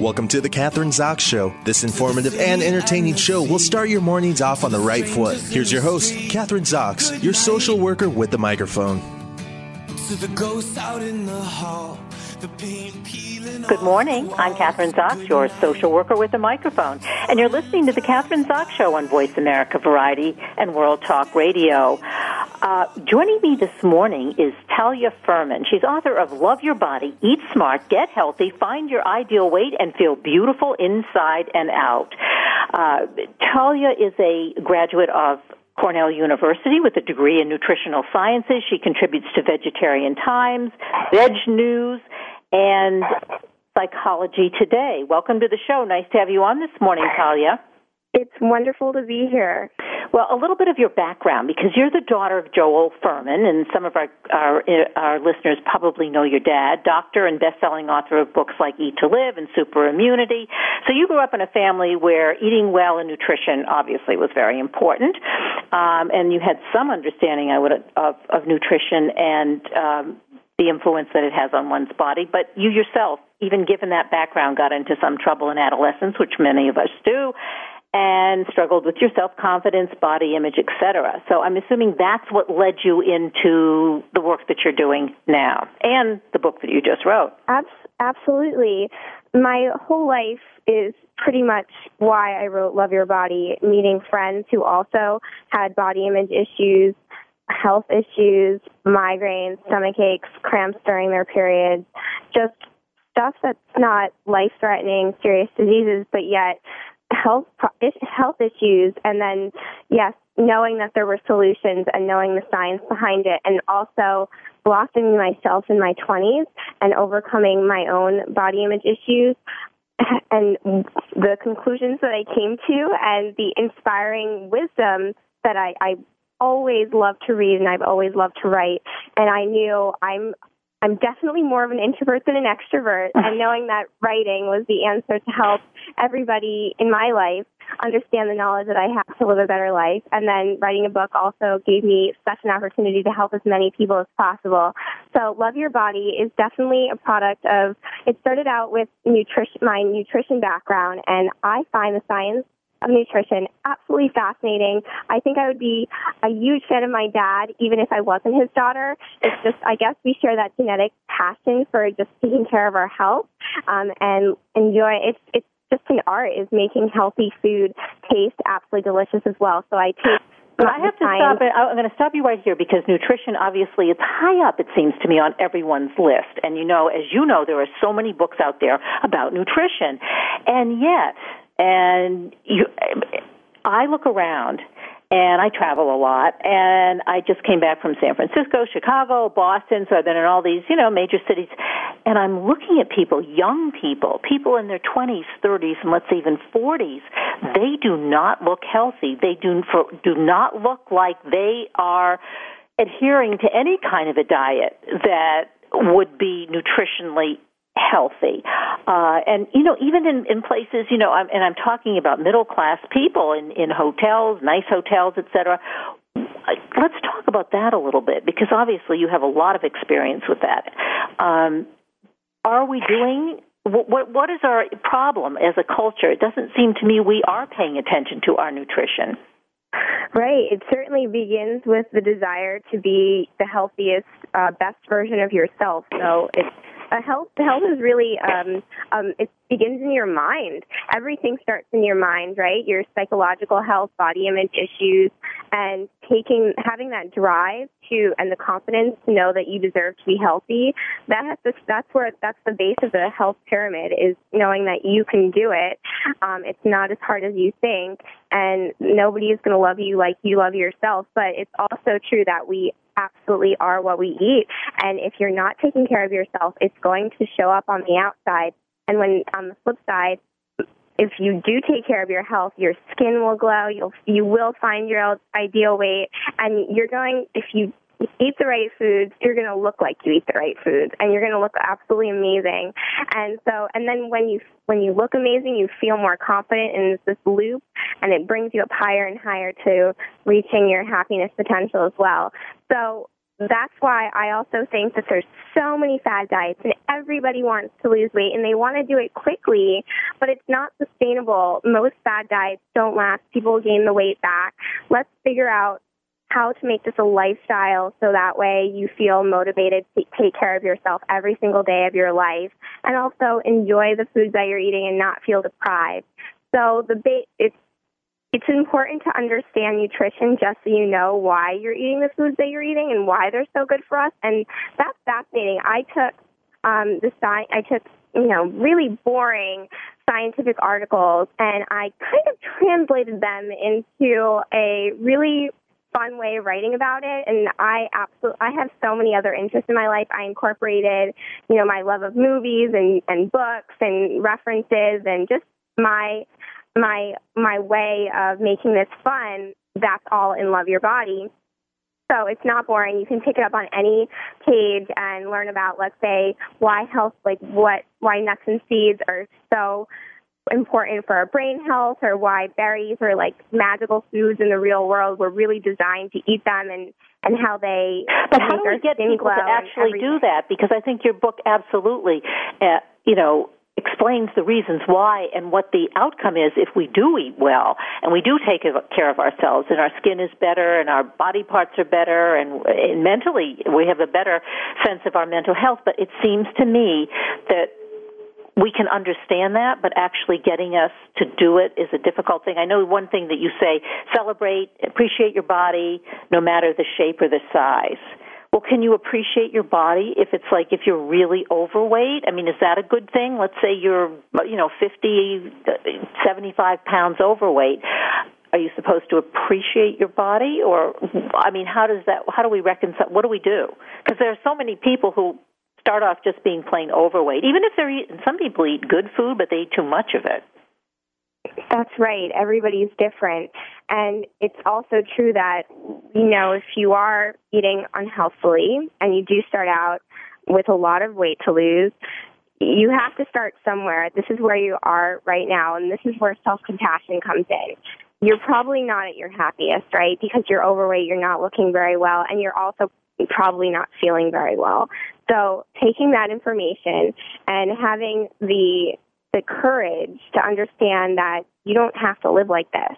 Welcome to the Kathryn Zox Show. This informative and entertaining show will start your mornings off on the right foot. Here's your host, Kathryn Zox, your social worker with the microphone. The ghosts out in the hall, the paint peeling Good morning. I'm Kathryn Zox, your social worker with a microphone, and you're listening to the Kathryn Zox Show on Voice America Variety and World Talk Radio. Uh, joining me this morning is Talia Fuhrman. She's author of Love Your Body, Eat Smart, Get Healthy, Find Your Ideal Weight, and Feel Beautiful Inside and Out. Uh, Talia is a graduate of Cornell University with a degree in nutritional sciences. She contributes to Vegetarian Times, Veg News, and Psychology Today. Welcome to the show. Nice to have you on this morning, Talia. It's wonderful to be here. Well, a little bit of your background because you're the daughter of Joel Fuhrman, and some of our, our our listeners probably know your dad, doctor and best-selling author of books like Eat to Live and Super Immunity. So you grew up in a family where eating well and nutrition obviously was very important, um, and you had some understanding, I would, of, of nutrition and um, the influence that it has on one's body. But you yourself, even given that background, got into some trouble in adolescence, which many of us do and struggled with your self-confidence, body image, etc. So I'm assuming that's what led you into the work that you're doing now and the book that you just wrote. Absolutely. My whole life is pretty much why I wrote Love Your Body, meeting friends who also had body image issues, health issues, migraines, stomach aches, cramps during their periods, just stuff that's not life-threatening, serious diseases, but yet health health issues and then yes knowing that there were solutions and knowing the science behind it and also blossoming myself in my 20s and overcoming my own body image issues and the conclusions that I came to and the inspiring wisdom that I, I always love to read and I've always loved to write and I knew I'm I'm definitely more of an introvert than an extrovert, and knowing that writing was the answer to help everybody in my life understand the knowledge that I have to live a better life. And then writing a book also gave me such an opportunity to help as many people as possible. So Love Your Body is definitely a product of, it started out with nutrition, my nutrition background, and I find the science of nutrition. Absolutely fascinating. I think I would be a huge fan of my dad, even if I wasn't his daughter. It's just, I guess we share that genetic passion for just taking care of our health um, and enjoy. It's it's just an art is making healthy food taste absolutely delicious as well. So I take but I have to stop it. I'm going to stop you right here because nutrition, obviously, it's high up, it seems to me, on everyone's list. And you know, as you know, there are so many books out there about nutrition. And yet, and you, I look around and I travel a lot and I just came back from San Francisco, Chicago, Boston, so I've been in all these, you know, major cities and I'm looking at people, young people, people in their 20s, 30s, and let's say even 40s. They do not look healthy. They do do not look like they are adhering to any kind of a diet that would be nutritionally healthy. Uh, and, you know, even in, in places, you know, I'm, and I'm talking about middle class people in, in hotels, nice hotels, et cetera. Let's talk about that a little bit because obviously you have a lot of experience with that. Um, are we doing what, what, what is our problem as a culture? It doesn't seem to me we are paying attention to our nutrition. Right. It certainly begins with the desire to be the healthiest, uh, best version of yourself. So it's health health is really um, um, it begins in your mind. Everything starts in your mind, right? Your psychological health, body image issues, and taking having that drive to and the confidence to know that you deserve to be healthy. That's the, that's where that's the base of the health pyramid is knowing that you can do it. Um, it's not as hard as you think, and nobody is going to love you like you love yourself. But it's also true that we absolutely are what we eat. And if you're not taking care of yourself, it's going to show up on the outside. And when on the flip side, if you do take care of your health, your skin will glow. You'll you will find your ideal weight, and you're going if you eat the right foods, you're going to look like you eat the right foods, and you're going to look absolutely amazing. And so, and then when you when you look amazing, you feel more confident, and it's this loop, and it brings you up higher and higher to reaching your happiness potential as well. So that's why I also think that there's so many fad diets and everybody wants to lose weight and they want to do it quickly, but it's not sustainable. Most fad diets don't last. People gain the weight back. Let's figure out how to make this a lifestyle so that way you feel motivated to take care of yourself every single day of your life and also enjoy the foods that you're eating and not feel deprived. So the ba- it's it's important to understand nutrition just so you know why you're eating the foods that you're eating and why they're so good for us. And that's fascinating. I took um, the sci- I took you know really boring scientific articles and I kind of translated them into a really fun way of writing about it and I absolutely I have so many other interests in my life. I incorporated, you know, my love of movies and and books and references and just my my my way of making this fun, that's all in Love Your Body. So it's not boring. You can pick it up on any page and learn about, let's say, why health, like what, why nuts and seeds are so important for our brain health, or why berries are like magical foods in the real world. We're really designed to eat them, and and how they. But how do we get people to actually do that? Because I think your book absolutely, uh, you know, explains the reasons why and what the outcome is if we do eat well and we do take care of ourselves and our skin is better and our body parts are better and, and mentally we have a better sense of our mental health. But it seems to me that we can understand that, but actually getting us to do it is a difficult thing. I know one thing that you say, celebrate, appreciate your body, no matter the shape or the size well, can you appreciate your body if it's like if you're really overweight? I mean, is that a good thing? Let's say you're, you know, 50, 75 pounds overweight. Are you supposed to appreciate your body or I mean, how does that how do we reconcile what do we do? Because there are so many people who start off just being plain overweight. Even if they're eating some people eat good food but they eat too much of it. That's right. Everybody's different. And it's also true that, you know, if you are eating unhealthily and you do start out with a lot of weight to lose, you have to start somewhere. This is where you are right now, and this is where self compassion comes in. You're probably not at your happiest, right? Because you're overweight, you're not looking very well, and you're also probably not feeling very well. So, taking that information and having the the courage to understand that you don't have to live like this.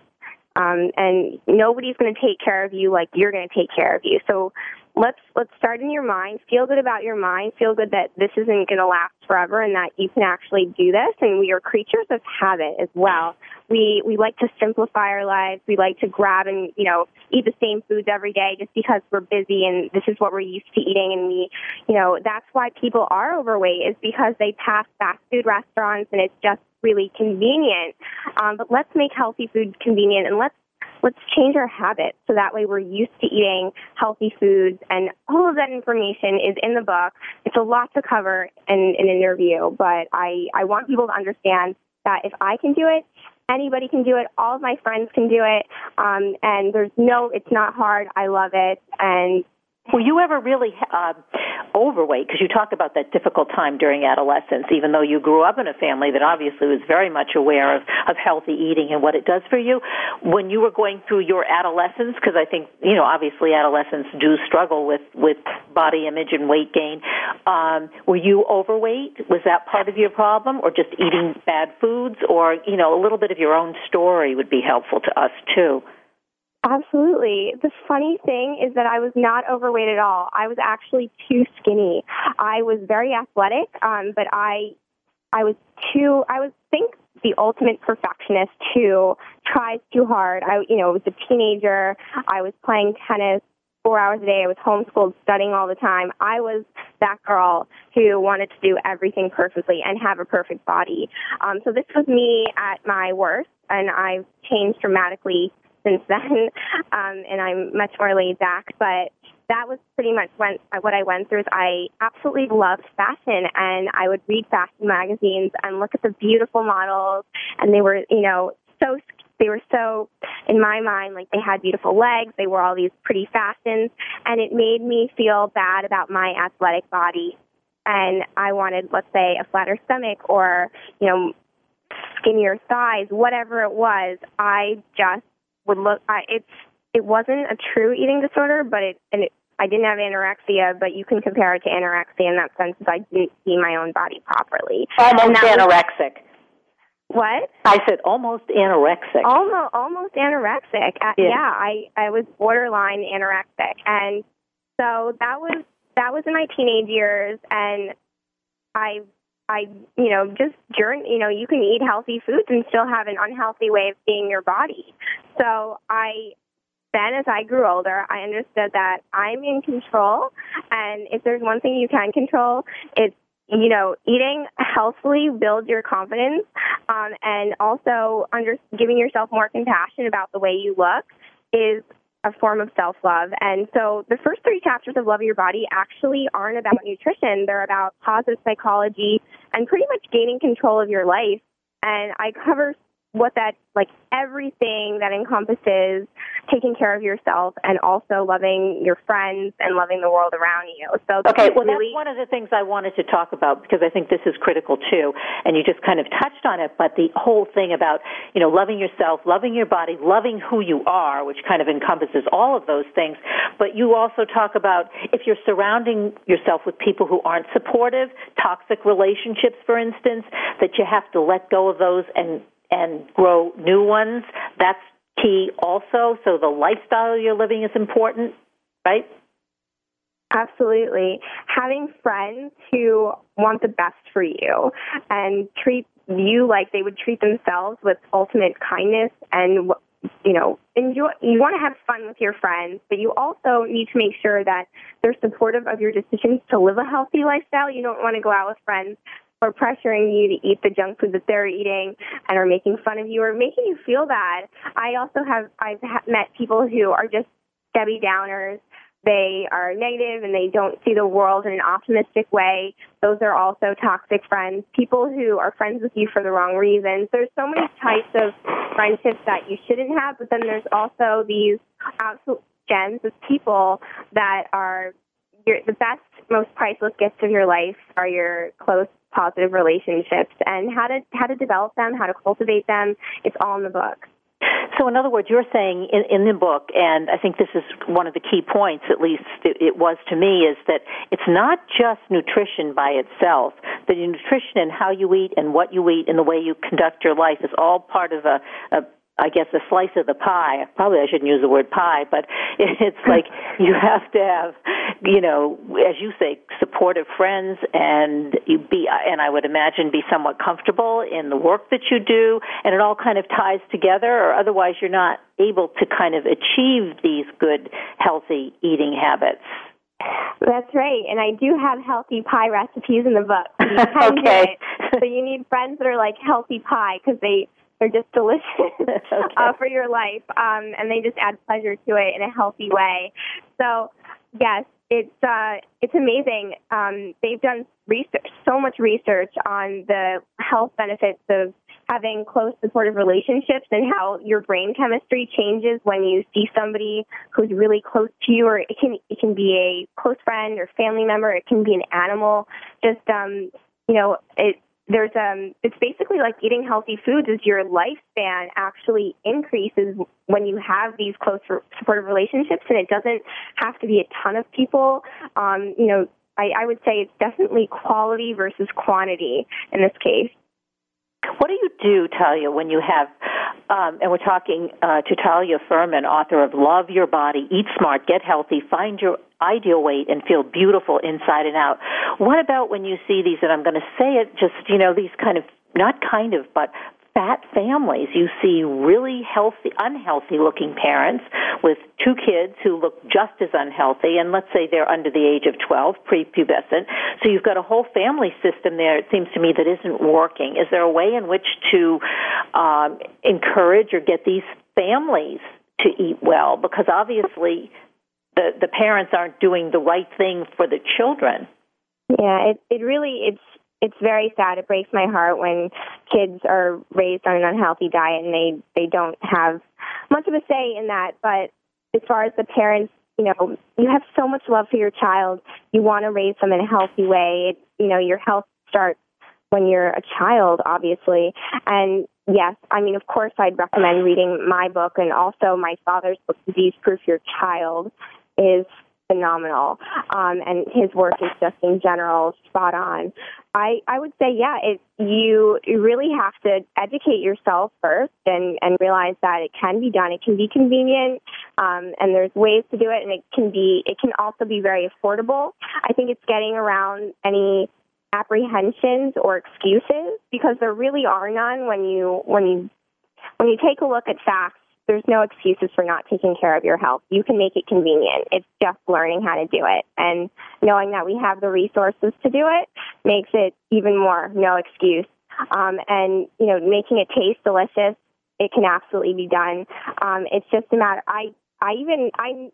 Um, and nobody's going to take care of you like you're going to take care of you. So let's let's start in your mind. Feel good about your mind. Feel good that this isn't going to last forever, and that you can actually do this. And we are creatures of habit as well. We we like to simplify our lives. We like to grab and you know eat the same foods every day just because we're busy and this is what we're used to eating. And we you know that's why people are overweight is because they pass fast food restaurants and it's just really convenient. Um, but let's make healthy food convenient and let's let's change our habits so that way we're used to eating healthy foods. And all of that information is in the book. It's a lot to cover in, in an interview, but I, I want people to understand that if I can do it, anybody can do it. All of my friends can do it. Um, and there's no, it's not hard. I love it. And were you ever really uh, overweight? Because you talk about that difficult time during adolescence, even though you grew up in a family that obviously was very much aware of, of healthy eating and what it does for you. When you were going through your adolescence, because I think, you know, obviously adolescents do struggle with, with body image and weight gain, um, were you overweight? Was that part of your problem? Or just eating bad foods? Or, you know, a little bit of your own story would be helpful to us, too. Absolutely. The funny thing is that I was not overweight at all. I was actually too skinny. I was very athletic, um, but I, I was too. I was think the ultimate perfectionist who tries too hard. I, you know, was a teenager. I was playing tennis four hours a day. I was homeschooled, studying all the time. I was that girl who wanted to do everything perfectly and have a perfect body. Um, so this was me at my worst, and I've changed dramatically since then, um, and I'm much more laid back. But that was pretty much when what I went through. I absolutely loved fashion, and I would read fashion magazines and look at the beautiful models, and they were, you know, so they were so in my mind like they had beautiful legs they wore all these pretty fashions and it made me feel bad about my athletic body and i wanted let's say a flatter stomach or you know skinnier thighs whatever it was i just would look I, it's it wasn't a true eating disorder but it and it I didn't have anorexia, but you can compare it to anorexia in that sense that I didn't see my own body properly. Almost anorexic. Was, what? I said almost anorexic. Almost, almost anorexic. Uh, yeah. yeah, I I was borderline anorexic, and so that was that was in my teenage years, and I I you know just during you know you can eat healthy foods and still have an unhealthy way of seeing your body. So I then as I grew older, I understood that I'm in control, and if there's one thing you can control, it's you know, eating healthfully builds your confidence, um, and also under giving yourself more compassion about the way you look is a form of self love. And so the first three chapters of Love Your Body actually aren't about nutrition; they're about positive psychology and pretty much gaining control of your life. And I cover what that like everything that encompasses taking care of yourself and also loving your friends and loving the world around you. So okay, well really- that's one of the things I wanted to talk about because I think this is critical too. And you just kind of touched on it, but the whole thing about you know loving yourself, loving your body, loving who you are, which kind of encompasses all of those things. But you also talk about if you're surrounding yourself with people who aren't supportive, toxic relationships, for instance, that you have to let go of those and and grow new ones. That's key also. So the lifestyle you're living is important, right? Absolutely. Having friends who want the best for you and treat you like they would treat themselves with ultimate kindness and you know, enjoy you want to have fun with your friends, but you also need to make sure that they're supportive of your decisions to live a healthy lifestyle. You don't want to go out with friends or pressuring you to eat the junk food that they're eating and are making fun of you or making you feel bad. I also have I've met people who are just Debbie Downers. They are negative and they don't see the world in an optimistic way. Those are also toxic friends. People who are friends with you for the wrong reasons. There's so many types of friendships that you shouldn't have, but then there's also these absolute gems of people that are your, the best, most priceless gifts of your life are your close positive relationships and how to how to develop them, how to cultivate them. It's all in the book. So, in other words, you're saying in, in the book, and I think this is one of the key points, at least it, was to me, is that it's not just nutrition by itself. The nutrition and how you eat and what you eat and the way you conduct your life is all part of a, a I guess a slice of the pie. Probably I shouldn't use the word pie, but it's like you have to have, you know, as you say, supportive friends, and you be, and I would imagine be somewhat comfortable in the work that you do, and it all kind of ties together, or otherwise you're not able to kind of achieve these good, healthy eating habits. That's right, and I do have healthy pie recipes in the book. So okay. so you need friends that are like healthy pie because they they're just delicious okay. uh, for your life, um, and they just add pleasure to it in a healthy way. So, yes, it's uh, it's amazing. Um, they've done research, so much research on the health benefits of having close supportive relationships and how your brain chemistry changes when you see somebody who's really close to you or it can it can be a close friend or family member it can be an animal just um you know it there's um it's basically like eating healthy foods is your lifespan actually increases when you have these close supportive relationships and it doesn't have to be a ton of people. Um you know i i would say it's definitely quality versus quantity in this case. What do you do, Talia, when you have, um, and we're talking uh, to Talia Fuhrman, author of Love Your Body, Eat Smart, Get Healthy, Find Your Ideal Weight, and Feel Beautiful Inside and Out. What about when you see these, and I'm going to say it, just, you know, these kind of, not kind of, but fat families. You see really healthy, unhealthy looking parents with two kids who look just as unhealthy, and let's say they're under the age of 12, prepubescent. So you've got a whole family system there, it seems to me, that isn't working. Is there a way in which to um, encourage or get these families to eat well? Because obviously, the the parents aren't doing the right thing for the children. Yeah, it it really it's it's very sad. It breaks my heart when kids are raised on an unhealthy diet and they they don't have much of a say in that. But as far as the parents, you know, you have so much love for your child. You want to raise them in a healthy way. It, you know, your health starts when you're a child, obviously. And yes, I mean, of course, I'd recommend reading my book and also my father's book, Disease Proof Your Child, is phenomenal. Um, and his work is just in general spot on. I, I would say, yeah, it, you, you really have to educate yourself first and, and realize that it can be done. It can be convenient, um, and there's ways to do it, and it can be, it can also be very affordable. I think it's getting around any apprehensions or excuses because there really are none when you, when you, when you take a look at facts there's no excuses for not taking care of your health. You can make it convenient. It's just learning how to do it. And knowing that we have the resources to do it makes it even more no excuse. Um, and, you know, making it taste delicious, it can absolutely be done. Um, it's just a matter, I, I even, I,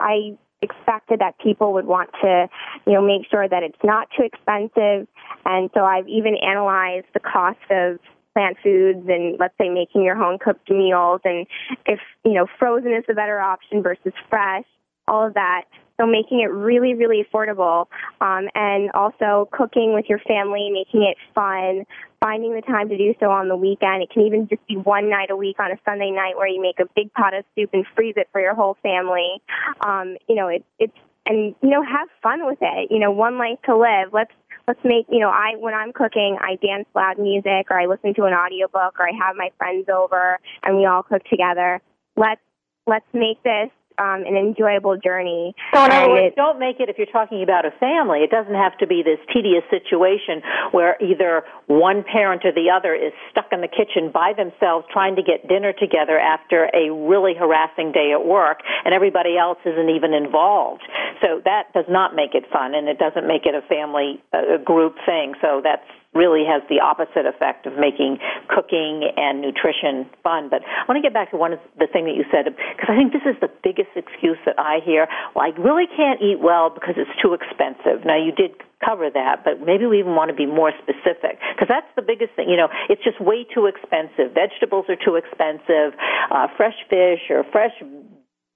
I expected that people would want to, you know, make sure that it's not too expensive. And so I've even analyzed the cost of plant foods and let's say making your home cooked meals. And if you know frozen is the better option versus fresh all of that. So making it really really affordable um, and also cooking with your family making it fun finding the time to do so on the weekend. It can even just be one night a week on a sunday night where you make a big pot of soup and freeze it for your whole family. Um, you know it, it's and you know have fun with it. You know one life to live. Let's let's make you know i when i'm cooking i dance loud music or i listen to an audiobook or i have my friends over and we all cook together. Let's let's make this um, an enjoyable journey. So in other words, don't make it if you're talking about a family. It doesn't have to be this tedious situation where either one parent or the other is stuck in the kitchen by themselves trying to get dinner together after a really harassing day at work, and everybody else isn't even involved. So that does not make it fun, and it doesn't make it a family a group thing. So that's really has the opposite effect of making cooking and nutrition fun. But I want to get back to one of the thing that you said because I think this is the biggest excuse that I hear. Well, I really can't eat well because it's too expensive. Now you did cover that, but maybe we even want to be more specific because that's the biggest thing. You know, it's just way too expensive. Vegetables are too expensive. Uh, fresh fish or fresh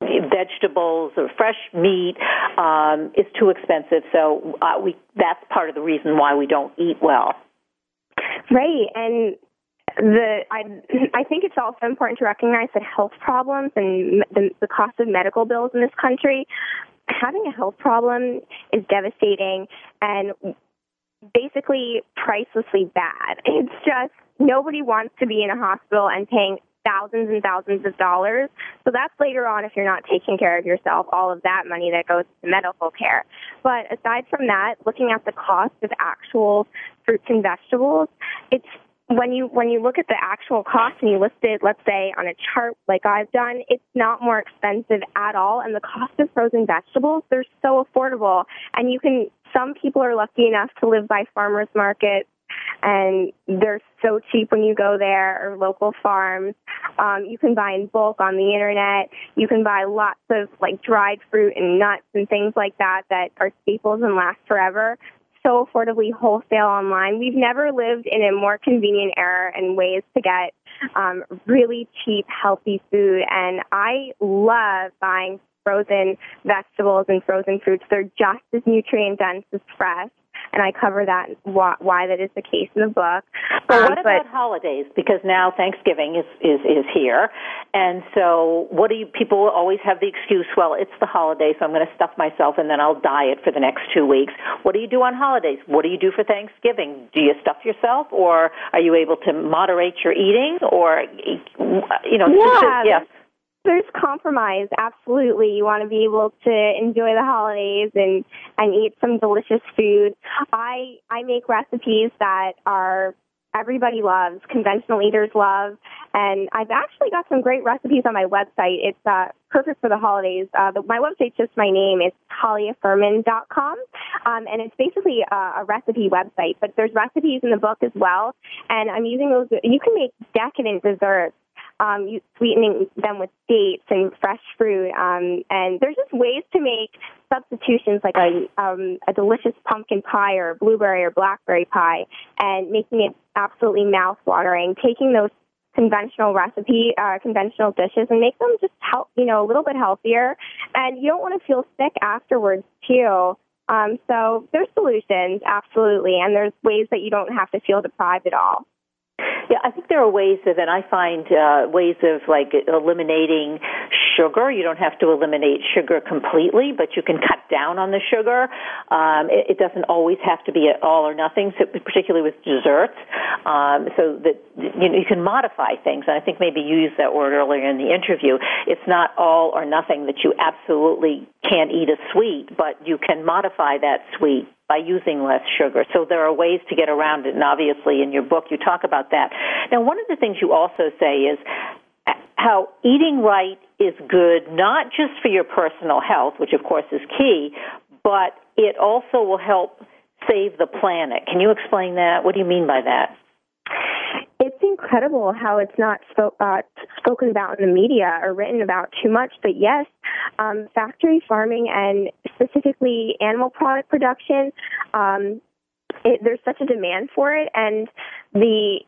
vegetables or fresh meat um, is too expensive. So uh, we that's part of the reason why we don't eat well. Right, and the I I think it's also important to recognize that health problems and the, the cost of medical bills in this country, having a health problem is devastating and basically pricelessly bad. It's just nobody wants to be in a hospital and paying thousands and thousands of dollars. So that's later on if you're not taking care of yourself, all of that money that goes to medical care. But aside from that, looking at the cost of actual fruits and vegetables, it's when you when you look at the actual cost and you list it, let's say on a chart like I've done, it's not more expensive at all. And the cost of frozen vegetables, they're so affordable. And you can some people are lucky enough to live by farmers markets and they're so cheap when you go there or local farms. Um, you can buy in bulk on the internet. You can buy lots of like dried fruit and nuts and things like that that are staples and last forever. So affordably wholesale online. We've never lived in a more convenient era and ways to get um, really cheap, healthy food. And I love buying frozen vegetables and frozen fruits. They're just as nutrient dense as fresh and I cover that why, why that is the case in the book. But um, what about but, holidays? Because now Thanksgiving is, is is here, and so what do you? People always have the excuse. Well, it's the holiday, so I'm going to stuff myself, and then I'll diet for the next two weeks. What do you do on holidays? What do you do for Thanksgiving? Do you stuff yourself, or are you able to moderate your eating, or you know? Yeah. yeah there's compromise. Absolutely, you want to be able to enjoy the holidays and and eat some delicious food. I I make recipes that are everybody loves, conventional eaters love, and I've actually got some great recipes on my website. It's uh, perfect for the holidays. Uh, the, my website's just my name. It's taliafuhrman.com, um, and it's basically a, a recipe website. But there's recipes in the book as well, and I'm using those. You can make decadent desserts um, sweetening them with dates and fresh fruit. Um, and there's just ways to make substitutions like a, um, a delicious pumpkin pie or blueberry or blackberry pie and making it absolutely mouth-watering, taking those conventional recipe, uh, conventional dishes and make them just help, you know, a little bit healthier. And you don't want to feel sick afterwards too. Um, so there's solutions, absolutely, and there's ways that you don't have to feel deprived at all. Yeah, I think there are ways of, and I find uh, ways of like eliminating sugar. You don't have to eliminate sugar completely, but you can cut down on the sugar. Um, it, it doesn't always have to be all or nothing, so particularly with desserts. Um, so that you know you can modify things, and I think maybe you used that word earlier in the interview. It's not all or nothing that you absolutely can't eat a sweet, but you can modify that sweet by using less sugar. So there are ways to get around it, and obviously in your book you talk about that. Now, one of the things you also say is how eating right is good not just for your personal health, which of course is key, but it also will help save the planet. Can you explain that? What do you mean by that? It's incredible how it's not uh, spoken about in the media or written about too much. But yes, um, factory farming and specifically animal product production, um, it, there's such a demand for it, and the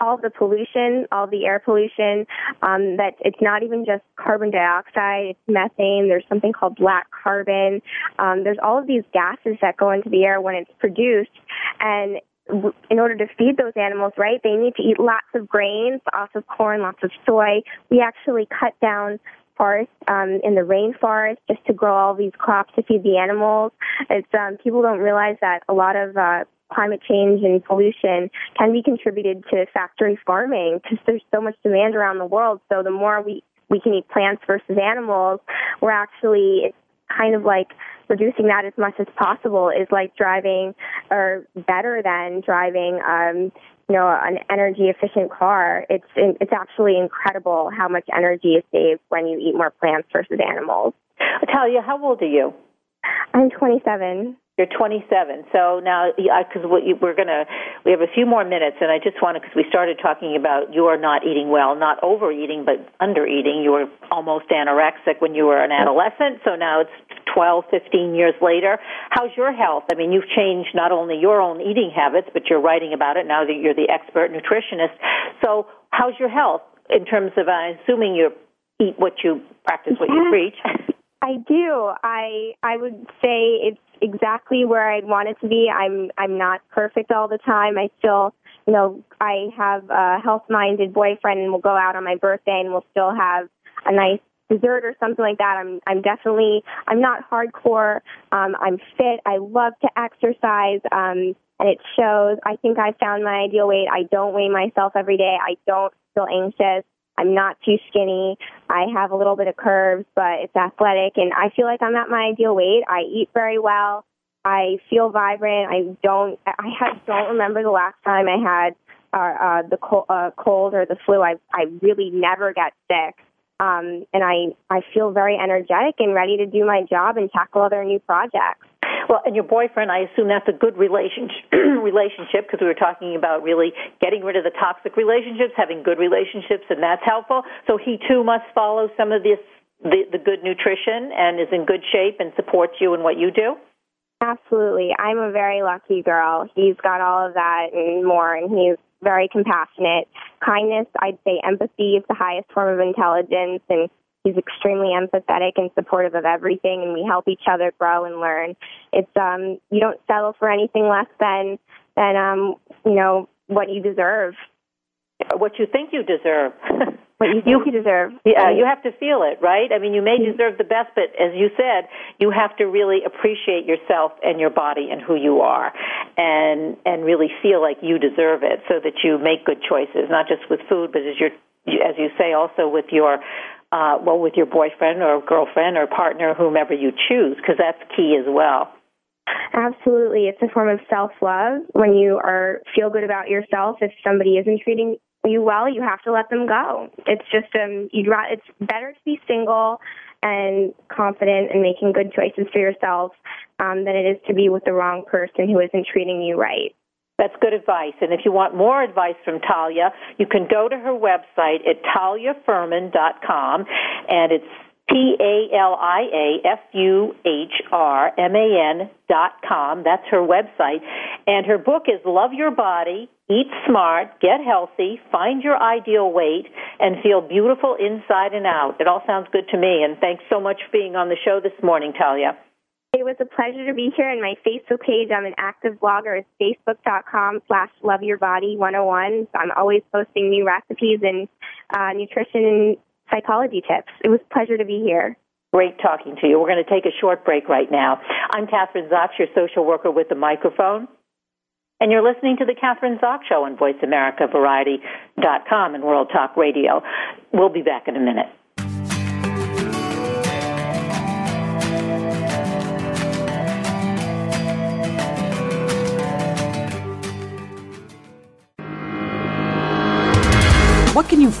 all the pollution, all the air pollution, um, that it's not even just carbon dioxide, it's methane. There's something called black carbon. Um, there's all of these gases that go into the air when it's produced, and in order to feed those animals right, they need to eat lots of grains, lots of corn, lots of soy. We actually cut down forests um, in the rainforest just to grow all these crops to feed the animals. It's um, people don't realize that a lot of uh, climate change and pollution can be contributed to factory farming because there's so much demand around the world. So the more we we can eat plants versus animals, we're actually kind of like reducing that as much as possible is like driving or better than driving um you know an energy efficient car. It's it's actually incredible how much energy is saved when you eat more plants versus animals. Talia, how old are you? I'm 27 you're 27. So now, because we're going to, we have a few more minutes, and I just want to, because we started talking about you're not eating well, not overeating, but undereating. You were almost anorexic when you were an adolescent, so now it's 12, 15 years later. How's your health? I mean, you've changed not only your own eating habits, but you're writing about it now that you're the expert nutritionist. So, how's your health in terms of, I'm assuming you eat what you practice, what you preach? I do. I I would say it's exactly where I'd want it to be. I'm I'm not perfect all the time. I still, you know, I have a health-minded boyfriend, and we'll go out on my birthday, and we'll still have a nice dessert or something like that. I'm I'm definitely I'm not hardcore. Um, I'm fit. I love to exercise. Um, and it shows. I think I found my ideal weight. I don't weigh myself every day. I don't feel anxious. I'm not too skinny. I have a little bit of curves, but it's athletic, and I feel like I'm at my ideal weight. I eat very well. I feel vibrant. I don't. I have, don't remember the last time I had uh, uh, the cold, uh, cold or the flu. I I really never get sick, um, and I I feel very energetic and ready to do my job and tackle other new projects. Well, and your boyfriend, I assume that's a good relationship relationship because we were talking about really getting rid of the toxic relationships, having good relationships, and that's helpful. So he too must follow some of this the, the good nutrition and is in good shape and supports you in what you do. Absolutely, I'm a very lucky girl. He's got all of that and more, and he's very compassionate. Kindness, I'd say empathy is the highest form of intelligence, and He's extremely empathetic and supportive of everything, and we help each other grow and learn. It's um, you don't settle for anything less than than um, you know what you deserve. What you think you deserve. what you think you, you deserve. Yeah, you have to feel it, right? I mean, you may deserve the best, but as you said, you have to really appreciate yourself and your body and who you are, and and really feel like you deserve it, so that you make good choices, not just with food, but as your as you say, also with your uh, well, with your boyfriend or girlfriend or partner, whomever you choose, because that's key as well. Absolutely, it's a form of self love. When you are feel good about yourself, if somebody isn't treating you well, you have to let them go. It's just um, you'd it's better to be single and confident and making good choices for yourself um, than it is to be with the wrong person who isn't treating you right. That's good advice. And if you want more advice from Talia, you can go to her website at taliafuhrman.com, and it's T A L I A F U H R M A N dot com. That's her website. And her book is Love Your Body, Eat Smart, Get Healthy, Find Your Ideal Weight, and Feel Beautiful Inside and Out. It all sounds good to me. And thanks so much for being on the show this morning, Talia. It was a pleasure to be here. And my Facebook page, I'm an active blogger, is facebook.com slash loveyourbody101. So I'm always posting new recipes and uh, nutrition and psychology tips. It was a pleasure to be here. Great talking to you. We're going to take a short break right now. I'm Kathryn Zox, your social worker with the microphone. And you're listening to the Kathryn Zox Show on VoiceAmericaVariety.com and World Talk Radio. We'll be back in a minute.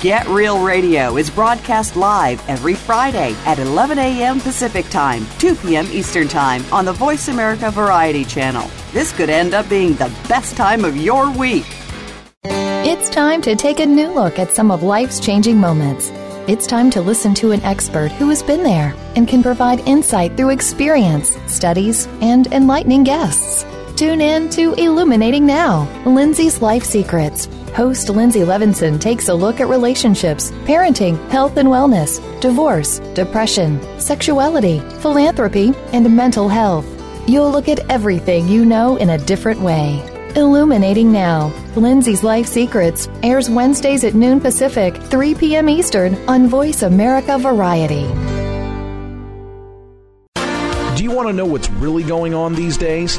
Get Real Radio is broadcast live every Friday at 11 a.m. Pacific Time, 2 p.m. Eastern Time on the Voice America Variety Channel. This could end up being the best time of your week. It's time to take a new look at some of life's changing moments. It's time to listen to an expert who has been there and can provide insight through experience, studies, and enlightening guests. Tune in to Illuminating Now, Lindsay's Life Secrets Host Lindsay Levinson takes a look at relationships, parenting, health and wellness, divorce, depression, sexuality, philanthropy, and mental health. You'll look at everything you know in a different way. Illuminating Now. Lindsay's Life Secrets airs Wednesdays at noon Pacific, 3 p.m. Eastern on Voice America Variety. Do you want to know what's really going on these days?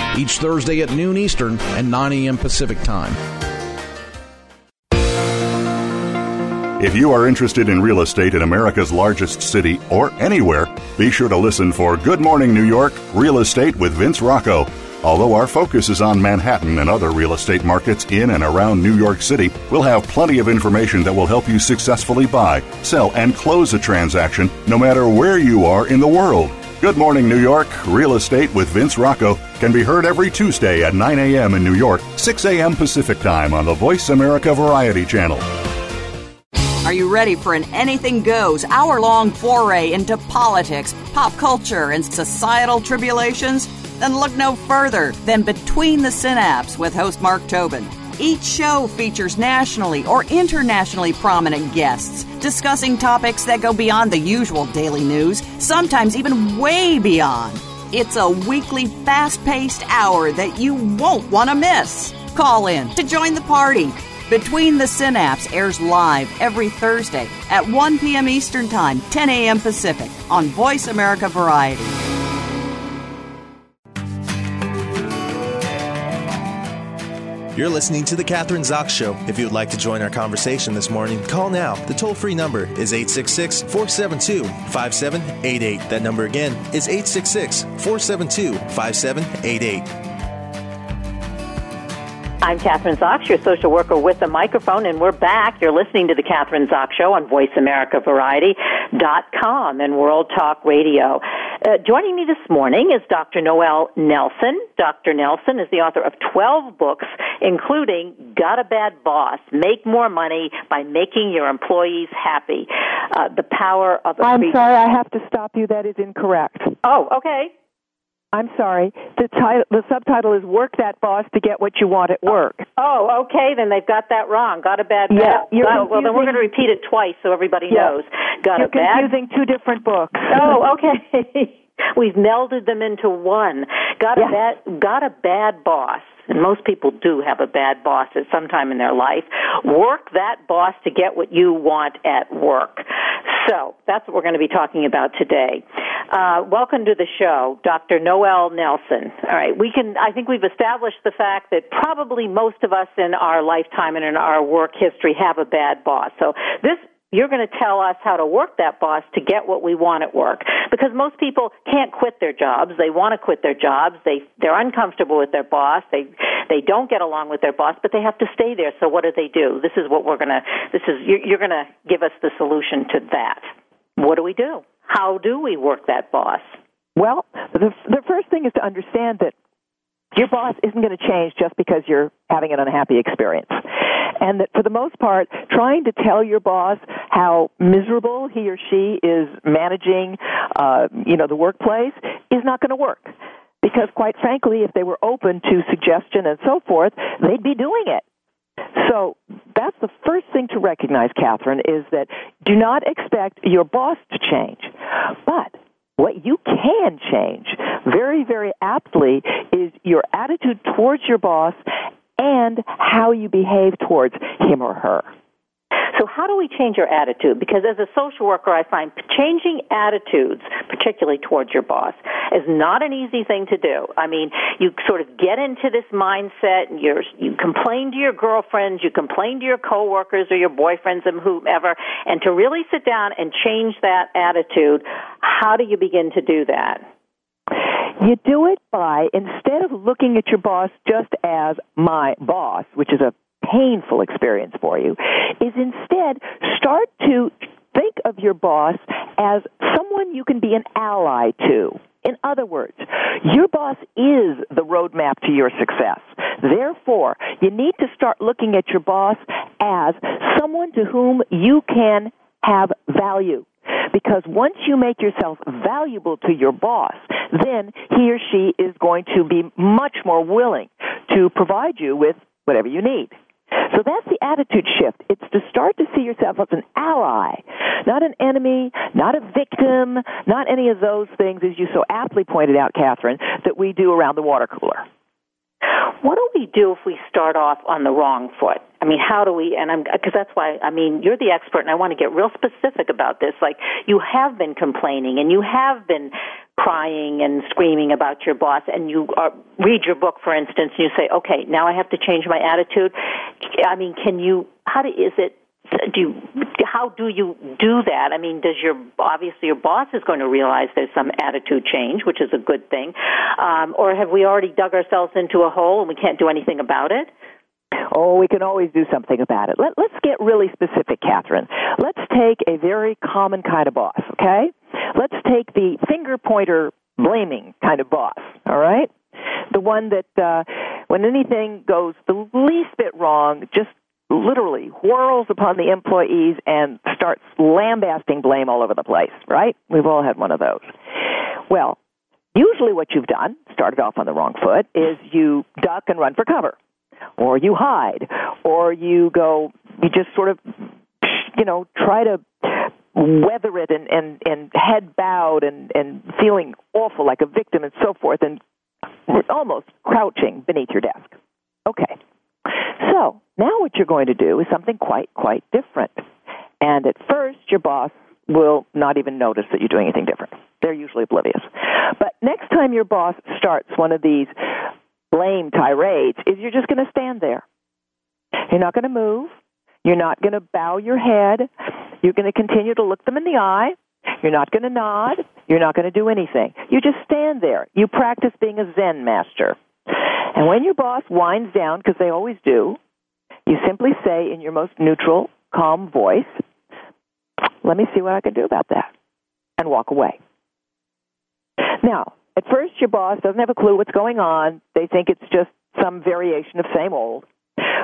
each Thursday at noon Eastern and 9 a.m. Pacific Time. If you are interested in real estate in America's largest city or anywhere, be sure to listen for Good Morning New York Real Estate with Vince Rocco. Although our focus is on Manhattan and other real estate markets in and around New York City, we'll have plenty of information that will help you successfully buy, sell, and close a transaction no matter where you are in the world. Good Morning New York Real Estate with Vince Rocco can be heard every Tuesday at 9 a.m. in New York, 6 a.m. Pacific Time on the Voice America Variety Channel. Are you ready for an anything goes hour long foray into politics, pop culture, and societal tribulations? Then look no further than Between the Synapse with host Mark Tobin. Each show features nationally or internationally prominent guests discussing topics that go beyond the usual daily news, sometimes even way beyond. It's a weekly, fast paced hour that you won't want to miss. Call in to join the party. Between the Synapse airs live every Thursday at 1 p.m. Eastern Time, 10 a.m. Pacific on Voice America Variety. You're listening to The Kathryn Zox Show. If you would like to join our conversation this morning, call now. The toll free number is 866 472 5788. That number again is 866 472 5788. I'm Kathryn Zox, your social worker with a microphone, and we're back. You're listening to the Kathryn Zox Show on VoiceAmericaVariety.com and World Talk Radio. Uh, joining me this morning is Dr. Noelle Nelson. Dr. Nelson is the author of 12 books, including Got a Bad Boss, Make More Money by Making Your Employees Happy. Uh, the Power of I'm sorry, I have to stop you. That is incorrect. Oh, okay. I'm sorry. The title, the subtitle is "Work That Boss to Get What You Want at Work." Oh, oh okay. Then they've got that wrong. Got a bad. Yeah, bad well, well, then we're going to repeat it twice so everybody Yeah. knows. Got You're a bad. confusing two different books. Oh, okay. We've melded them into one. Got a bad. Got a bad boss. And most people do have a bad boss at some time in their life. Work that boss to get what you want at work. So that's what we're going to be talking about today. Uh, welcome to the show, Dr. Noelle Nelson. All right, we can. I think we've established the fact that probably most of us in our lifetime and in our work history have a bad boss. So this you're going to tell us how to work that boss to get what we want at work. Because most people can't quit their jobs. They want to quit their jobs. They they're uncomfortable with their boss. They they don't get along with their boss but they have to stay there. So what do they do? This is what we're going to this is you're, you're going to give us the solution to that. What do we do? How do we work that boss? Well, the the first thing is to understand that your boss isn't going to change just because you're having an unhappy experience. And that for the most part, trying to tell your boss how miserable he or she is managing, uh, you know, the workplace is not going to work. Because quite frankly, if they were open to suggestion and so forth, they'd be doing it. So that's the first thing to recognize, Kathryn, is that do not expect your boss to change. But what you can change very, very aptly is your attitude towards your boss and how you behave towards him or her. So how do we change our attitude? Because as a social worker, I find changing attitudes, particularly towards your boss, is not an easy thing to do. I mean, you sort of get into this mindset and you're, you complain to your girlfriends, you complain to your coworkers or your boyfriends and whomever, and to really sit down and change that attitude, how do you begin to do that? You do it by, instead of looking at your boss just as my boss, which is a painful experience for you, is instead start to think of your boss as someone you can be an ally to. In other words, your boss is the roadmap to your success. Therefore, you need to start looking at your boss as someone to whom you can have value. Because once you make yourself valuable to your boss, then he or she is going to be much more willing to provide you with whatever you need. So that's the attitude shift. It's to start to see yourself as an ally, not an enemy, not a victim, not any of those things, as you so aptly pointed out, Kathryn, that we do around the water cooler. What do we do if we start off on the wrong foot? I mean, how do we? And I'm because that's why I mean you're the expert, and I want to get real specific about this. Like you have been complaining, and you have been crying and screaming about your boss, and you are, read your book, for instance, and you say, "Okay, now I have to change my attitude." I mean, can you? How do is it? Do you, how do you do that? I mean, does your obviously your boss is going to realize there's some attitude change, which is a good thing, um, or have we already dug ourselves into a hole and we can't do anything about it? Oh, we can always do something about it. Let, let's get really specific, Kathryn. Let's take a very common kind of boss, okay? Let's take the finger pointer blaming kind of boss, all right? The one that uh, when anything goes the least bit wrong, just literally whirls upon the employees and starts lambasting blame all over the place, right? We've all had one of those. Well, usually what you've done, started off on the wrong foot, is you duck and run for cover or you hide, or you go, you just sort of, you know, try to weather it and, and, and head bowed and, and feeling awful like a victim and so forth and almost crouching beneath your desk. Okay. So now what you're going to do is something quite, quite different. And at first, your boss will not even notice that you're doing anything different. They're usually oblivious. But next time your boss starts one of these blame tirades is you're just going to stand there. You're not going to move. You're not going to bow your head. You're going to continue to look them in the eye. You're not going to nod. You're not going to do anything. You just stand there. You practice being a Zen master. And when your boss winds down, because they always do, you simply say in your most neutral, calm voice, let me see what I can do about that, and walk away. Now, at first, your boss doesn't have a clue what's going on. They think it's just some variation of same old.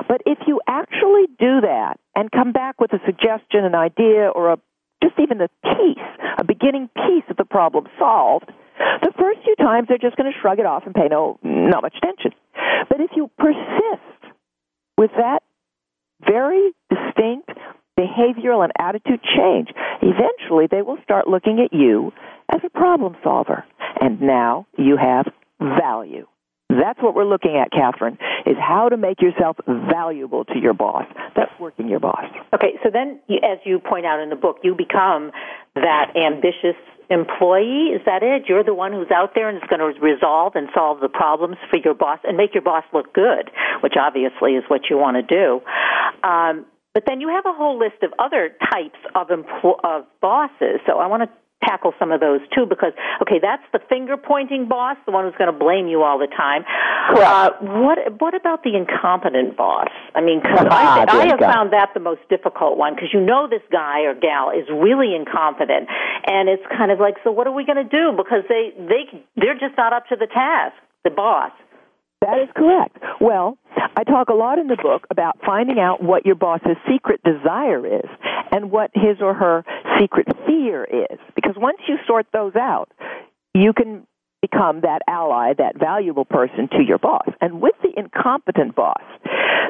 But if you actually do that and come back with a suggestion, an idea, or a just even a piece, a beginning piece of the problem solved, the first few times they're just going to shrug it off and pay no not much attention. But if you persist with that very distinct behavioral and attitude change, eventually they will start looking at you as a problem solver. And now you have value. That's what we're looking at, Kathryn, is how to make yourself valuable to your boss. That's working your boss. Okay, so then, as you point out in the book, you become that ambitious employee. Is that it? You're the one who's out there and is going to resolve and solve the problems for your boss and make your boss look good, which obviously is what you want to do. Um, but then you have a whole list of other types of empl- of bosses. So I want to tackle some of those too because okay that's the finger pointing boss the one who's going to blame you all the time. Uh, what what about the incompetent boss? I mean cause ah, I, I have found that the most difficult one because you know this guy or gal is really incompetent and it's kind of like so what are we going to do? Because they they they're just not up to the task the boss that is correct. Well, I talk a lot in the book about finding out what your boss's secret desire is and what his or her secret fear is. Because once you sort those out, you can become that ally, that valuable person to your boss. And with the incompetent boss,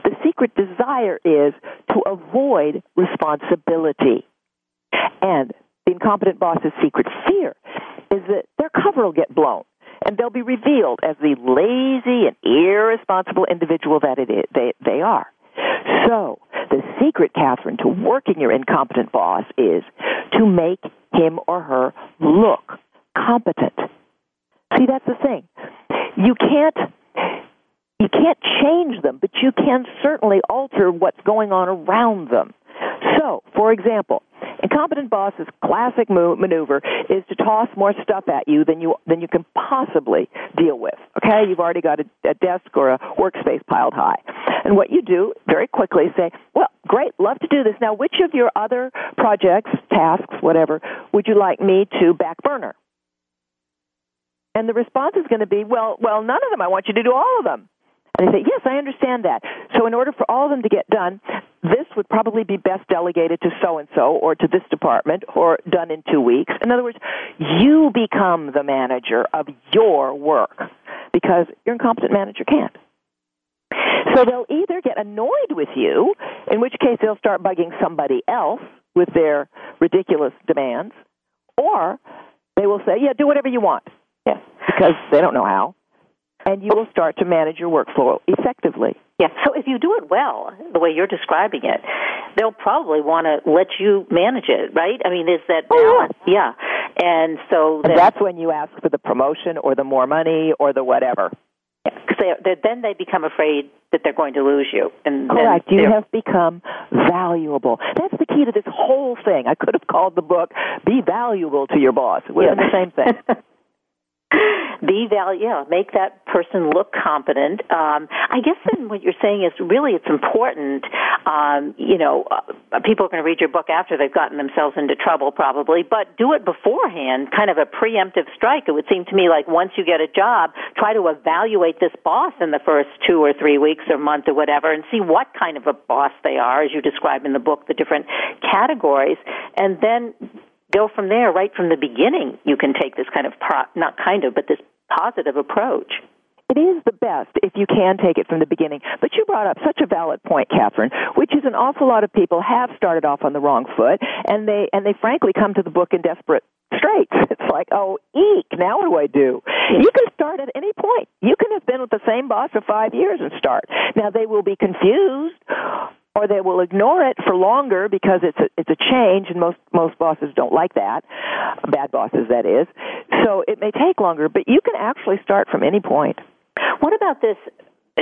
the secret desire is to avoid responsibility. And the incompetent boss's secret fear is that their cover will get blown and they'll be revealed as the lazy and irresponsible individual that it is, they, they are. So, the secret, Kathryn, to working your incompetent boss is to make him or her look competent. See, that's the thing. You can't you can't change them, but you can certainly alter what's going on around them. So, for example, incompetent boss's classic maneuver is to toss more stuff at you than you than you can possibly deal with. Okay, you've already got a, a desk or a workspace piled high, and what you do very quickly is say, "Well, great, love to do this. Now, which of your other projects, tasks, whatever, would you like me to back burner?" And the response is going to be, "Well, well, none of them. I want you to do all of them." And they say, yes, I understand that. So in order for all of them to get done, this would probably be best delegated to so and so or to this department or done in two weeks. In other words, you become the manager of your work because your incompetent manager can't. So they'll either get annoyed with you, in which case they'll start bugging somebody else with their ridiculous demands, or they will say, yeah, do whatever you want. Yeah, because they don't know how and you will start to manage your workflow effectively. Yeah. So if you do it well, the way you're describing it, they'll probably want to let you manage it, right? I mean, is that oh, balance? Oh, yeah. And so and that's when you ask for the promotion or the more money or the whatever. Because they, they, then they become afraid that they're going to lose you. And Correct. You have become valuable. That's the key to this whole thing. I could have called the book "Be Valuable to Your Boss." Would yeah. the same thing. be value, yeah, make that person look competent. Um, I guess then what you're saying is really it's important. Um, you know, uh, people are going to read your book after they've gotten themselves into trouble, probably, but do it beforehand, kind of a preemptive strike. It would seem to me like once you get a job, try to evaluate this boss in the first two or three weeks or month or whatever, and see what kind of a boss they are, as you describe in the book, the different categories, and then go from there right from the beginning. You can take this kind of pro- not kind of, but this positive approach. It is the best if you can take it from the beginning. But you brought up such a valid point, Kathryn, which is an awful lot of people have started off on the wrong foot, and they and they frankly come to the book in desperate straits. It's like, oh, eek! Now what do I do? You can start at any point. You can have been with the same boss for five years and start. Now they will be confused or they will ignore it for longer because it's a, it's a change, and most most bosses don't like that. Bad bosses, that is. So it may take longer, but you can actually start from any point. What about this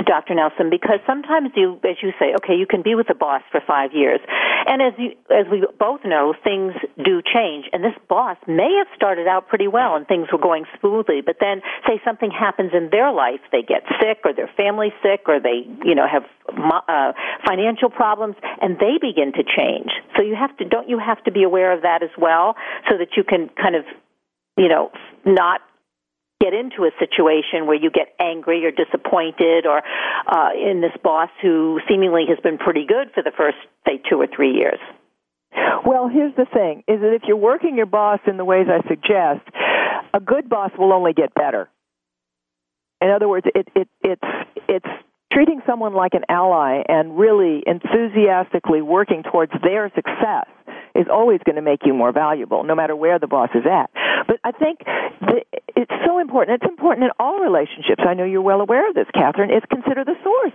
Dr. Nelson, because sometimes you, as you say, okay, you can be with the boss for five years, and as you, as we both know, things do change. And this boss may have started out pretty well and things were going smoothly, but then say something happens in their life, they get sick or their family sick or they, you know, have uh, financial problems, and they begin to change. So you have to, don't you have to be aware of that as well, so that you can kind of, you know, not get into a situation where you get angry or disappointed or uh, in this boss who seemingly has been pretty good for the first say two or three years Well, here's the thing: is that if you're working your boss in the ways I suggest, a good boss will only get better. In other words, it, it, it's it's treating someone like an ally and really enthusiastically working towards their success is always going to make you more valuable, no matter where the boss is at. But I think it's so important. It's important in all relationships. I know you're well aware of this, Kathryn. Is consider the source.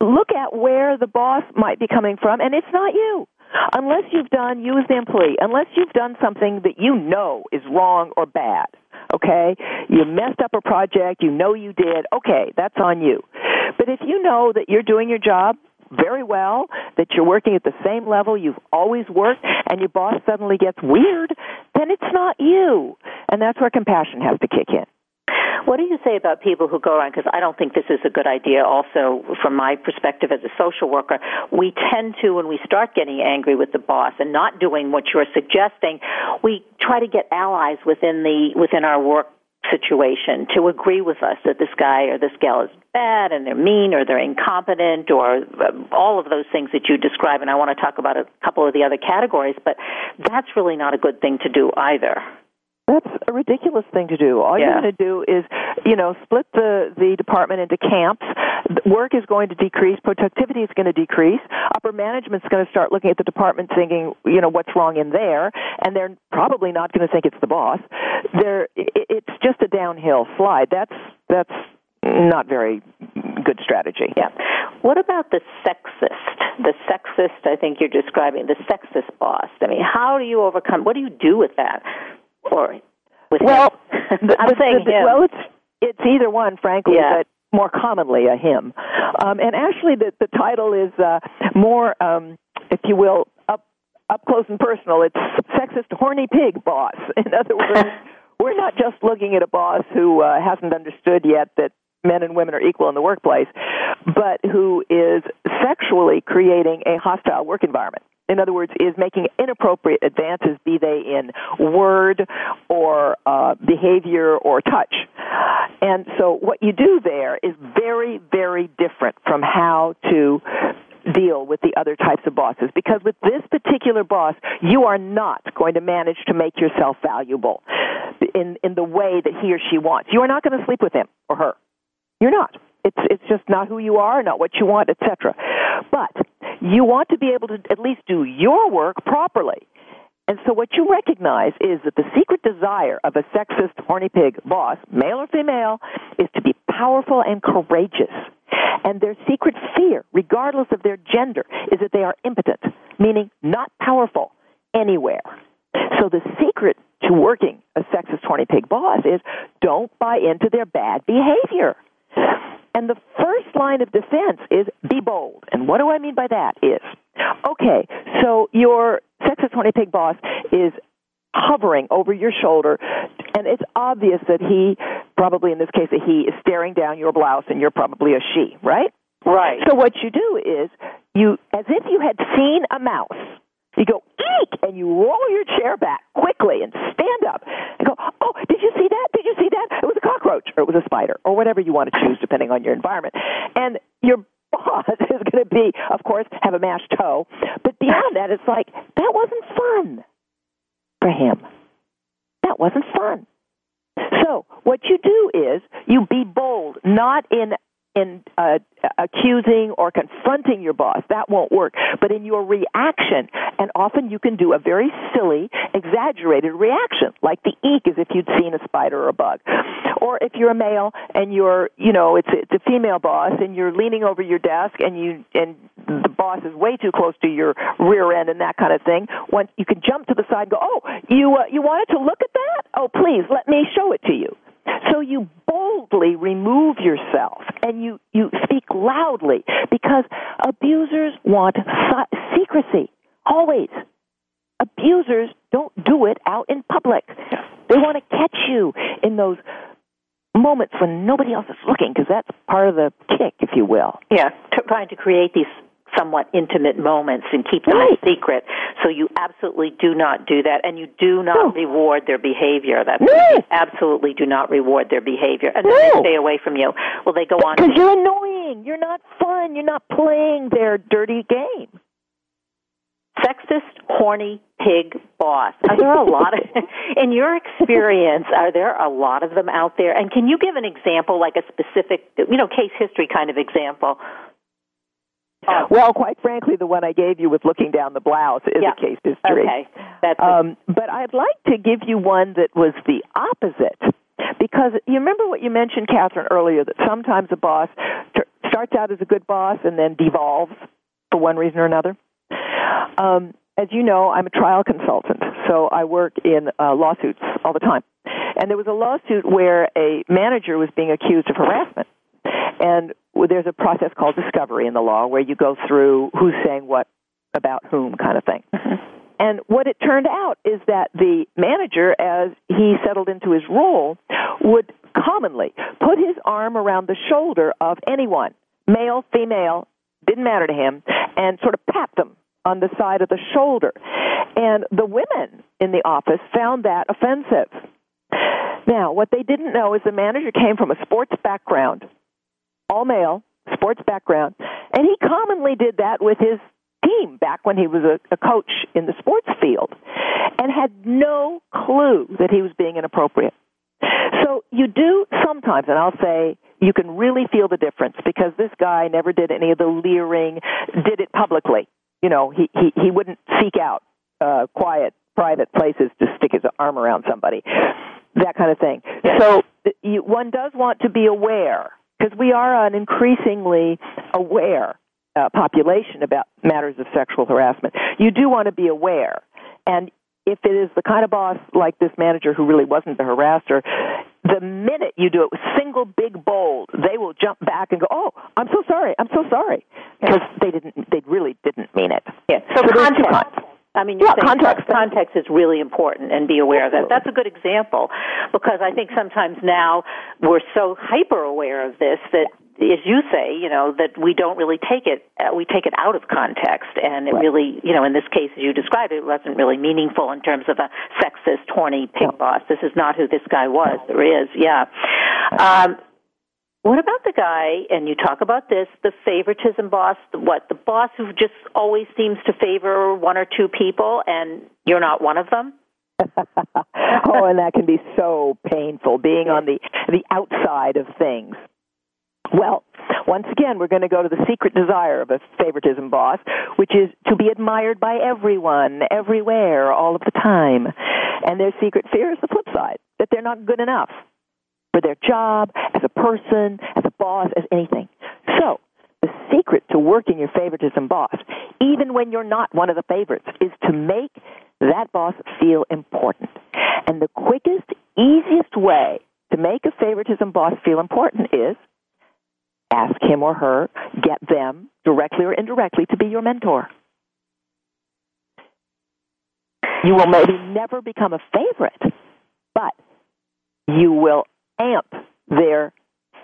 Look at where the boss might be coming from, and it's not you. Unless you've done, you as the employee, unless you've done something that you know is wrong or bad, okay? You messed up a project, you know you did, okay, that's on you. But if you know that you're doing your job very well, that you're working at the same level you've always worked, and your boss suddenly gets weird, then it's not you. And that's where compassion has to kick in. What do you say about people who go around? Because I don't think this is a good idea. Also, from my perspective as a social worker, we tend to, when we start getting angry with the boss and not doing what you're suggesting, we try to get allies within the within our work situation to agree with us that this guy or this gal is bad and they're mean or they're incompetent or um, all of those things that you describe. And I want to talk about a couple of the other categories, but that's really not a good thing to do either. That's a ridiculous thing to do. All Yeah. you're going to do is, you know, split the the department into camps. Work is going to decrease. Productivity is going to decrease. Upper management's going to start looking at the department, thinking, you know, what's wrong in there, and they're probably not going to think it's the boss. It's just a downhill slide. That's that's not very good strategy. Yeah. What about the sexist? The sexist, I think you're describing, the sexist boss. I mean, how do you overcome, what do you do with that? Or with Well, him? the- I'm the- saying the- him. Well, it's it's either one, frankly, Yeah. but more commonly a him. Um, and actually, the the title is uh, more, um, if you will, up up close and personal. It's sexist, horny pig boss. In other words, we're not just looking at a boss who uh, hasn't understood yet that men and women are equal in the workplace, but who is sexually creating a hostile work environment. In other words, is making inappropriate advances, be they in word or uh, behavior or touch. And so, what you do there is very, very different from how to deal with the other types of bosses. Because with this particular boss you are not going to manage to make yourself valuable in in the way that he or she wants. You are not going to sleep with him or her. You're not. It's it's just not who you are not what you want etc but you want to be able to at least do your work properly and so what you recognize is that the secret desire of a sexist horny pig boss male or female is to be powerful and courageous and their secret fear, regardless of their gender, is that they are impotent, meaning not powerful anywhere. So the secret to working a sexist horny pig boss is don't buy into their bad behavior. And the first line of defense is be bold. And what do I mean by that is, okay, so your sexist horny pig boss is hovering over your shoulder, and it's obvious that he, probably in this case, a he, is staring down your blouse, and you're probably a she, right? Right. So what you do is you, as if you had seen a mouse, you go eek, and you roll your chair back quickly and stand up and go, oh, did you see that? Did you see that? It was a cockroach, or it was a spider, or whatever you want to choose, depending on your environment. And your boss is going to be, of course, have a mashed toe, but beyond that, it's like that wasn't fun for him. That wasn't fun. So what you do is you be bold, not in in uh, accusing or confronting your boss. That won't work. But in your reaction, and often you can do a very silly, exaggerated reaction, like the eek as if you'd seen a spider or a bug. Or if you're a male and you're, you know, it's a, it's a female boss and you're leaning over your desk and you and the boss is way too close to your rear end and that kind of thing. Once you can jump to the side and go, "Oh, you uh, you wanted to look at that? Oh, please let me show it to you." So you boldly remove yourself and you, you speak loudly because abusers want secrecy. Always. Abusers don't do it out in public. They want to catch you in those moments when nobody else is looking because that's part of the kick, if you will. Yeah, trying to create these somewhat intimate moments and keep them a secret. So you absolutely do not do that, and you do not oh. reward their behavior. That's you absolutely do not reward their behavior, and then they stay away from you. Well, they go on. Because you're annoying. You're not fun. You're not playing their dirty game. sexist, horny pig boss. Are there a lot of, in your experience, are there a lot of them out there? And can you give an example, like a specific, you know, case history kind of example? Well, quite frankly, the one I gave you with looking down the blouse is yeah. a case history. Okay, that's um, but I'd like to give you one that was the opposite. Because you remember what you mentioned, Kathryn, earlier, that sometimes a boss t- starts out as a good boss and then devolves for one reason or another. Um, as you know, I'm a trial consultant, so I work in uh, lawsuits all the time. And there was a lawsuit where a manager was being accused of harassment. And there's a process called discovery in the law where you go through who's saying what about whom kind of thing. Mm-hmm. And what it turned out is that the manager, as he settled into his role, would commonly put his arm around the shoulder of anyone, male, female, didn't matter to him, and sort of pat them on the side of the shoulder. And the women in the office found that offensive. Now, what they didn't know is the manager came from a sports background, all male, sports background, and he commonly did that with his team back when he was a, a coach in the sports field and had no clue that he was being inappropriate. So you do sometimes, and I'll say you can really feel the difference because this guy never did any of the leering, did it publicly. You know, he he, he wouldn't seek out uh, quiet, private places to stick his arm around somebody, that kind of thing. So you, one does want to be aware because we are an increasingly aware uh, population about matters of sexual harassment. You do want to be aware, and if it is the kind of boss like this manager who really wasn't the harasser, the minute you do it with single big bold, they will jump back and go, "Oh, I'm so sorry. I'm so sorry," because they didn't. They really didn't mean it. Yeah. So, so context. I mean, you're yeah, context. context is really important, and be aware of that. That's a good example because I think sometimes now we're so hyper aware of this that as you say, you know, that we don't really take it, uh, we take it out of context, and it right. really, you know, in this case, as you described, it wasn't really meaningful in terms of a sexist, horny pig no. boss. This is not who this guy was. There is, yeah. Um, what about the guy, and you talk about this, the favoritism boss, the, what, the boss who just always seems to favor one or two people, and you're not one of them? oh, and that can be so painful, being on the, the outside of things. Well, once again, we're going to go to the secret desire of a favoritism boss, which is to be admired by everyone, everywhere, all of the time. And their secret fear is the flip side, that they're not good enough for their job, as a person, as a boss, as anything. So, the secret to working your favoritism boss, even when you're not one of the favorites, is to make that boss feel important. And the quickest, easiest way to make a favoritism boss feel important is ask him or her, get them, directly or indirectly, to be your mentor. You will maybe never become a favorite, but you will amp their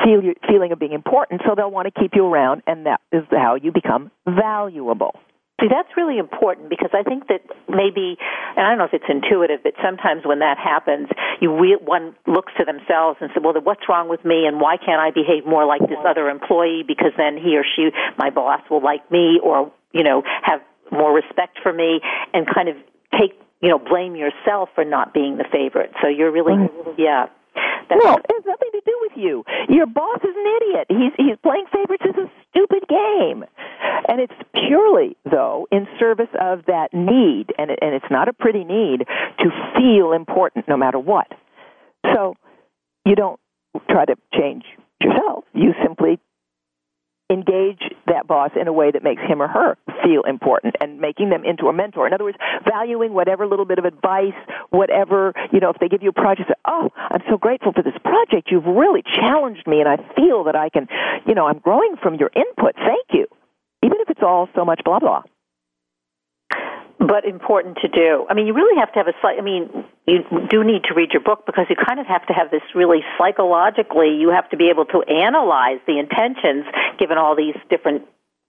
feel, feeling of being important, so they'll want to keep you around, and that is how you become valuable. See, that's really important because I think that maybe, and I don't know if it's intuitive, but sometimes when that happens, you re- one looks to themselves and says, "Well, what's wrong with me, and why can't I behave more like this other employee? Because then he or she, my boss, will like me, or you know, have more respect for me, and kind of take, you know, blame yourself for not being the favorite. So you're really, yeah." That's no, it has nothing to do with you. Your boss is an idiot. He's he's playing favorites as a stupid game, and it's purely though in service of that need, and it, and it's not a pretty need to feel important no matter what. So you don't try to change yourself. You simply engage that boss in a way that makes him or her feel important and making them into a mentor. In other words, valuing whatever little bit of advice, whatever, you know, if they give you a project, say, oh, I'm so grateful for this project. You've really challenged me and I feel that I can, you know, I'm growing from your input. Thank you. Even if it's all so much blah, blah but important to do. I mean, you really have to have a slight. I mean, you do need to read your book because you kind of have to have this really psychologically. You have to be able to analyze the intentions given all these different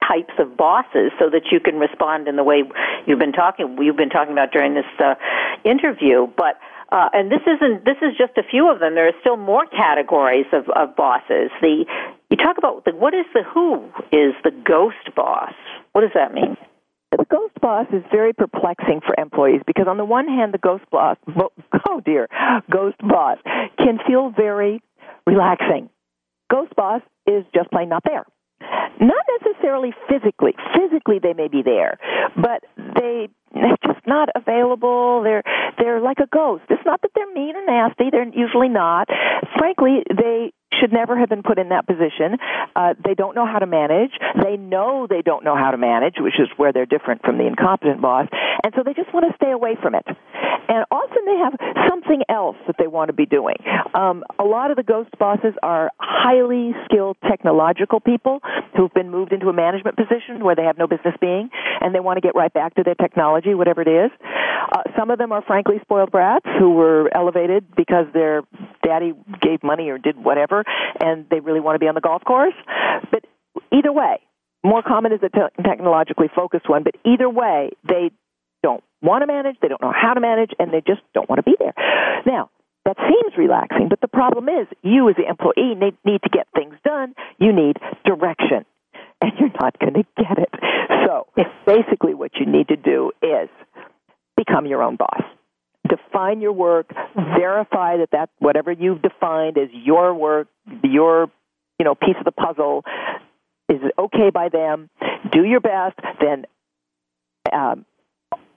types of bosses, so that you can respond in the way you've been talking. You've been talking about during this uh, interview, but. Uh, and this isn't. This is just a few of them. There are still more categories of, of bosses. The you talk about the what is the who is the ghost boss. What does that mean? The ghost boss is very perplexing for employees because on the one hand, the ghost boss, oh dear, ghost boss can feel very relaxing. Ghost boss is just plain not there. Not necessarily physically. Physically, they may be there, but they they're just not available. They're they're like a ghost. It's not that they're mean or nasty. They're usually not. Frankly, they should never have been put in that position. Uh, they don't know how to manage. They know they don't know how to manage, which is where they're different from the incompetent boss. And so they just want to stay away from it. And often they have something else that they want to be doing. Um, a lot of the ghost bosses are highly skilled technological people who've been moved into a management position where they have no business being, and they want to get right back to their technology, whatever it is. Uh, some of them are frankly spoiled brats who were elevated because their daddy gave money or did whatever, and they really want to be on the golf course. But either way, more common is a te- technologically focused one, but either way, they want to manage, they don't know how to manage, and they just don't want to be there. Now, that seems relaxing, but the problem is you as the employee need, need to get things done. You need direction, and you're not going to get it. So basically what you need to do is become your own boss. Define your work, verify that that whatever you've defined as your work, your you know piece of the puzzle is okay by them. Do your best, then um,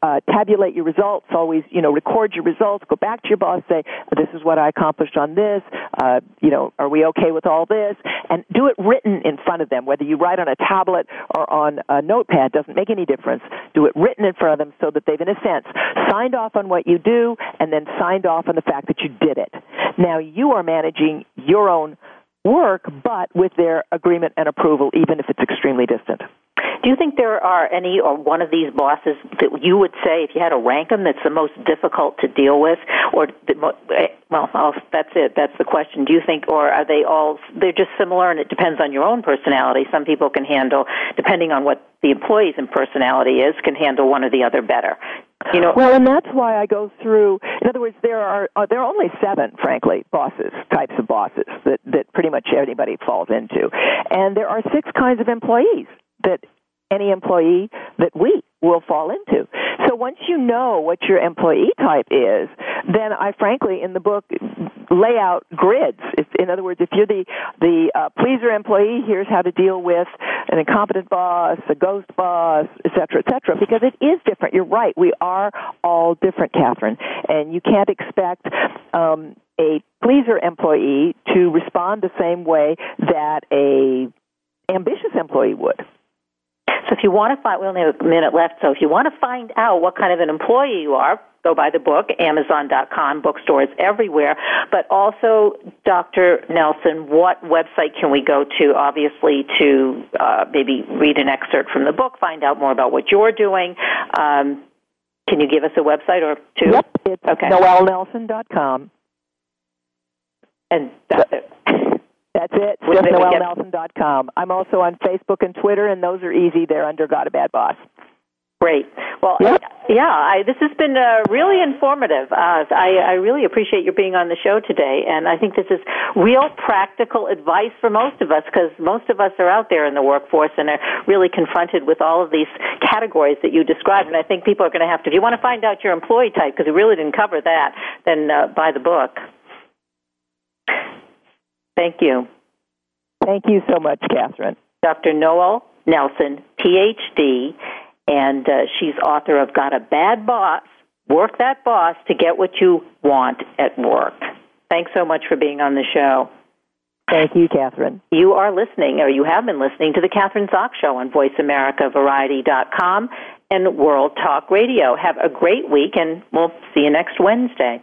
uh, tabulate your results. Always, you know, record your results. Go back to your boss. Say, "This is what I accomplished on this. Uh, you know, are we okay with all this?" And do it written in front of them. Whether you write on a tablet or on a notepad doesn't make any difference. Do it written in front of them so that they've, in a sense, signed off on what you do and then signed off on the fact that you did it. Now you are managing your own work, but with their agreement and approval, even if it's extremely distant. Do you think there are any or one of these bosses that you would say, if you had to rank them, that's the most difficult to deal with, or the, eh, well, that's it. That's the question. Do you think, or are they all? They're just similar, and it depends on your own personality. Some people can handle, depending on what the employee's personality is, can handle one or the other better. You know, well, and that's why I go through. In other words, there are uh, there are only seven, frankly, bosses types of bosses that that pretty much anybody falls into, and there are six kinds of employees that any employee that we will fall into. So once you know what your employee type is, then I frankly in the book lay out grids. If, in other words, if you're the the uh, pleaser employee, here's how to deal with an incompetent boss, a ghost boss, et cetera, et cetera, because it is different. You're right. We are all different, Kathryn, and you can't expect um, a pleaser employee to respond the same way that a ambitious employee would. So if you want to find, we only have a minute left, so if you want to find out what kind of an employee you are, go buy the book, Amazon.com, bookstores everywhere. But also, Dr. Nelson, what website can we go to, obviously, to uh, maybe read an excerpt from the book, find out more about what you're doing? Um, can you give us a website or two? Yep, it's okay. noellenelson.com. And that's it. That's it. Just noellenelson.com. I'm also on Facebook and Twitter, and those are easy. They're under Got a Bad Boss. Great. Well, yep. yeah, I, this has been uh, really informative. Uh, I, I really appreciate your being on the show today, and I think this is real practical advice for most of us because most of us are out there in the workforce and are really confronted with all of these categories that you described. And I think people are going to have to. If you want to find out your employee type, because we really didn't cover that, then uh, buy the book. Thank you. Thank you so much, Kathryn. Dr. Noelle Nelson, PhD, and uh, she's author of Got a Bad Boss Work That Boss to Get What You Want at Work. Thanks so much for being on the show. Thank you, Kathryn. You are listening, or you have been listening, to The Kathryn Zox Show on VoiceAmericaVariety.com and World Talk Radio. Have a great week, and we'll see you next Wednesday.